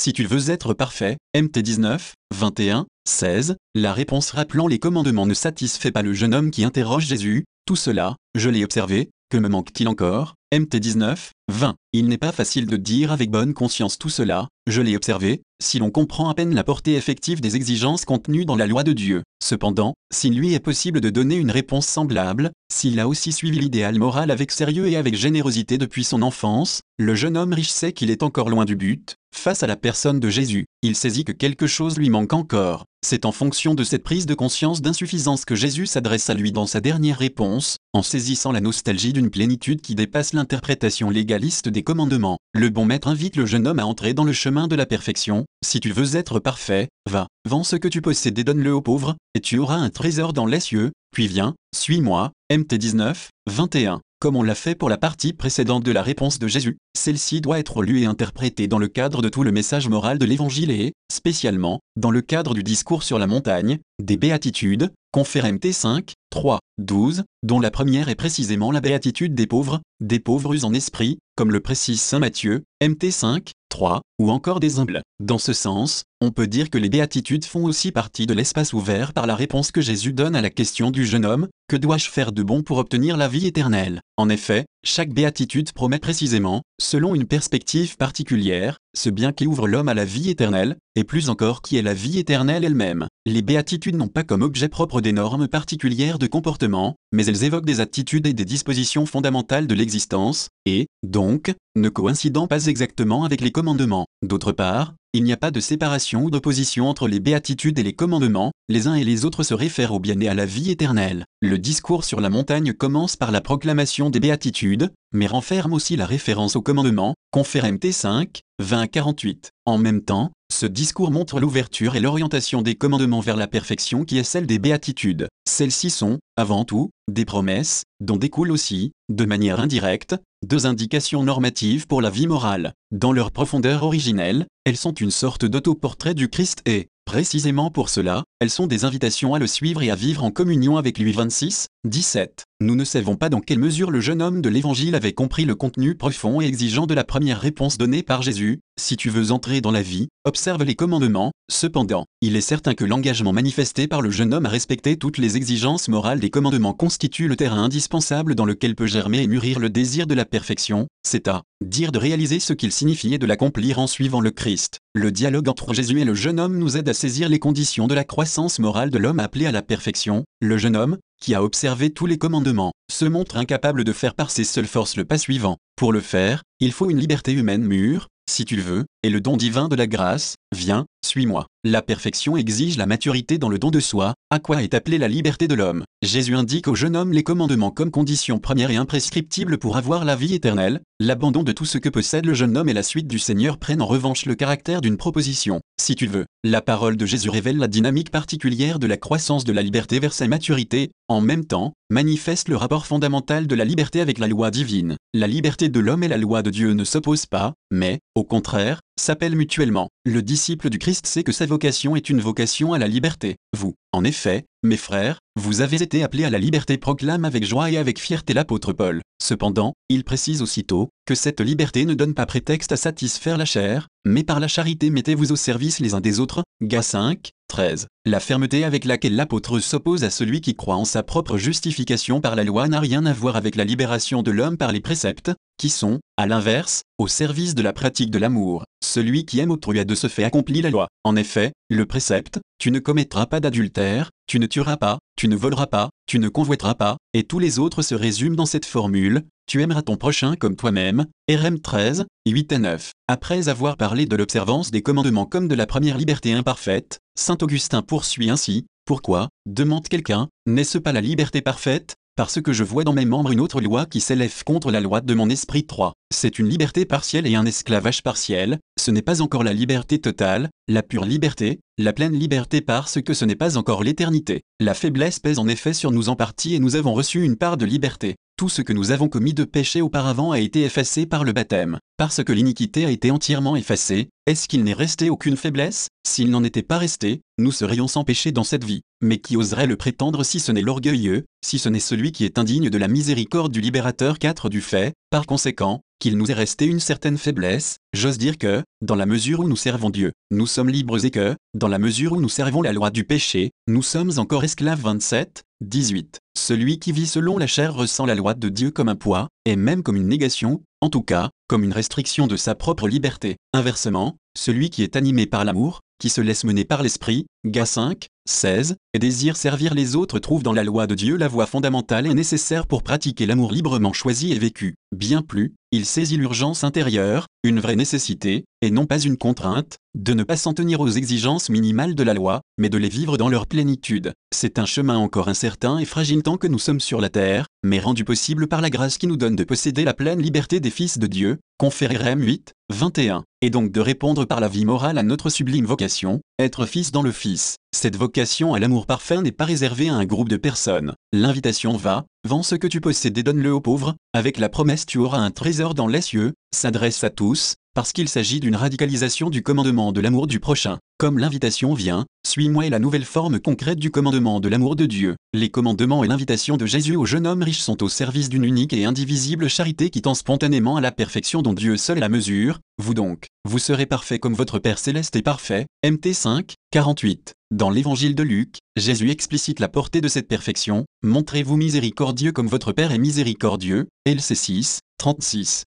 Si tu veux être parfait, MT 19, 21, 16, la réponse rappelant les commandements ne satisfait pas le jeune homme qui interroge Jésus, tout cela, je l'ai observé, que me manque-t-il encore? MT 19, 20. Il n'est pas facile de dire avec bonne conscience tout cela, je l'ai observé, si l'on comprend à peine la portée effective des exigences contenues dans la loi de Dieu. Cependant, s'il lui est possible de donner une réponse semblable, s'il a aussi suivi l'idéal moral avec sérieux et avec générosité depuis son enfance, le jeune homme riche sait qu'il est encore loin du but, face à la personne de Jésus. Il saisit que quelque chose lui manque encore. C'est en fonction de cette prise de conscience d'insuffisance que Jésus s'adresse à lui dans sa dernière réponse, en saisissant la nostalgie d'une plénitude qui dépasse l'interprétation légaliste des commandements. Le bon maître invite le jeune homme à entrer dans le chemin de la perfection. Si tu veux être parfait, va, vends ce que tu possèdes et donne-le aux pauvres, et tu auras un trésor dans les cieux, puis viens, suis-moi. MT 19, 21 comme on l'a fait pour la partie précédente de la réponse de Jésus. Celle-ci doit être lue et interprétée dans le cadre de tout le message moral de l'Évangile et, spécialement, dans le cadre du discours sur la montagne, des béatitudes, confère MT 5, 3, 12, dont la première est précisément la béatitude des pauvres, des pauvres en esprit, comme le précise Saint Matthieu, MT 5, 3, ou encore des humbles. Dans ce sens, on peut dire que les béatitudes font aussi partie de l'espace ouvert par la réponse que Jésus donne à la question du jeune homme, que dois-je faire de bon pour obtenir la vie éternelle? En effet, chaque béatitude promet précisément, selon une perspective particulière, ce bien qui ouvre l'homme à la vie éternelle, et plus encore qui est la vie éternelle elle-même. Les béatitudes n'ont pas comme objet propre des normes particulières de comportement, mais elles évoquent des attitudes et des dispositions fondamentales de l'existence, et, donc, ne coïncidant pas exactement avec les commandements. D'autre part, il n'y a pas de séparation ou d'opposition entre les béatitudes et les commandements, les uns et les autres se réfèrent au bien et à la vie éternelle. Le discours sur la montagne commence par la proclamation des béatitudes, mais renferme aussi la référence aux commandements, confère MT 5, 20 48. En même temps, ce discours montre l'ouverture et l'orientation des commandements vers la perfection qui est celle des béatitudes. Celles-ci sont, avant tout, des promesses, dont découlent aussi, de manière indirecte, deux indications normatives pour la vie morale. Dans leur profondeur originelle, elles sont une sorte d'autoportrait du Christ et, précisément pour cela, elles sont des invitations à le suivre et à vivre en communion avec lui 26, 17. Nous ne savons pas dans quelle mesure le jeune homme de l'Évangile avait compris le contenu profond et exigeant de la première réponse donnée par Jésus. Si tu veux entrer dans la vie, observe les commandements. Cependant, il est certain que l'engagement manifesté par le jeune homme à respecter toutes les exigences morales des commandements constitue le terrain indispensable dans lequel peut germer et mûrir le désir de la perfection, c'est à dire de réaliser ce qu'il signifie et de l'accomplir en suivant le Christ. Le dialogue entre Jésus et le jeune homme nous aide à saisir les conditions de la croissance morale de l'homme appelé à la perfection. Le jeune homme, qui a observé tous les commandements, se montre incapable de faire par ses seules forces le pas suivant. Pour le faire, il faut une liberté humaine mûre, si tu le veux, et le don divin de la grâce, viens, suis-moi. La perfection exige la maturité dans le don de soi, à quoi est appelée la liberté de l'homme. Jésus indique au jeune homme les commandements comme condition première et imprescriptible pour avoir la vie éternelle, l'abandon de tout ce que possède le jeune homme et la suite du Seigneur prennent en revanche le caractère d'une proposition. Si tu veux, la parole de Jésus révèle la dynamique particulière de la croissance de la liberté vers sa maturité, en même temps, manifeste le rapport fondamental de la liberté avec la loi divine. La liberté de l'homme et la loi de Dieu ne s'opposent pas, mais, au contraire, s'appellent mutuellement. Le disciple du Christ sait que sa vocation est une vocation à la liberté. Vous, en effet, mes frères, vous avez été appelés à la liberté proclame avec joie et avec fierté l'apôtre Paul. Cependant, il précise aussitôt que cette liberté ne donne pas prétexte à satisfaire la chair, mais par la charité mettez-vous au service les uns des autres. Gas 5, 13. La fermeté avec laquelle l'apôtre s'oppose à celui qui croit en sa propre justification par la loi n'a rien à voir avec la libération de l'homme par les préceptes, qui sont, à l'inverse, au service de la pratique de l'amour. Celui qui aime autrui a de ce fait accompli la loi. En effet, le précepte, tu ne commettras pas d'adultère, tu ne tueras pas, tu ne voleras pas, tu ne convoiteras pas, et tous les autres se résument dans cette formule, tu aimeras ton prochain comme toi-même, RM 13, 8 et 9. Après avoir parlé de l'observance des commandements comme de la première liberté imparfaite, Saint Augustin poursuit ainsi, pourquoi, demande quelqu'un, n'est-ce pas la liberté parfaite? Parce que je vois dans mes membres une autre loi qui s'élève contre la loi de mon esprit 3. C'est une liberté partielle et un esclavage partiel, ce n'est pas encore la liberté totale, la pure liberté, la pleine liberté parce que ce n'est pas encore l'éternité. La faiblesse pèse en effet sur nous en partie et nous avons reçu une part de liberté. Tout ce que nous avons commis de péché auparavant a été effacé par le baptême. Parce que l'iniquité a été entièrement effacée, est-ce qu'il n'est resté aucune faiblesse? S'il n'en était pas resté, nous serions sans péché dans cette vie. Mais qui oserait le prétendre si ce n'est l'orgueilleux, si ce n'est celui qui est indigne de la miséricorde du libérateur 4 du fait Par conséquent, qu'il nous est resté une certaine faiblesse, j'ose dire que, dans la mesure où nous servons Dieu, nous sommes libres et que, dans la mesure où nous servons la loi du péché, nous sommes encore esclaves 27, 18. Celui qui vit selon la chair ressent la loi de Dieu comme un poids, et même comme une négation, en tout cas, comme une restriction de sa propre liberté. Inversement, celui qui est animé par l'amour, qui se laisse mener par l'esprit, Gas 5, 16, et désire servir les autres trouve dans la loi de Dieu la voie fondamentale et nécessaire pour pratiquer l'amour librement choisi et vécu. Bien plus, il saisit l'urgence intérieure, une vraie nécessité, et non pas une contrainte, de ne pas s'en tenir aux exigences minimales de la loi, mais de les vivre dans leur plénitude. C'est un chemin encore incertain et fragile tant que nous sommes sur la terre, mais rendu possible par la grâce qui nous donne de posséder la pleine liberté des fils de Dieu, conféré Rem 8, 21, et donc de répondre par la vie morale à notre sublime vocation, être fils dans le Fils. Cette vocation à l'amour parfait n'est pas réservée à un groupe de personnes. L'invitation va, vends ce que tu possèdes et donne-le aux pauvres, avec la promesse tu auras un trésor dans les cieux, s'adresse à tous, parce qu'il s'agit d'une radicalisation du commandement de l'amour du prochain. Comme l'invitation vient, suis-moi est la nouvelle forme concrète du commandement de l'amour de Dieu. Les commandements et l'invitation de Jésus au jeune homme riche sont au service d'une unique et indivisible charité qui tend spontanément à la perfection dont Dieu seul est la mesure. Vous donc, vous serez parfait comme votre Père céleste est parfait. MT 5, 48. Dans l'évangile de Luc, Jésus explicite la portée de cette perfection. Montrez-vous miséricordieux comme votre Père est miséricordieux. LC 6, 36.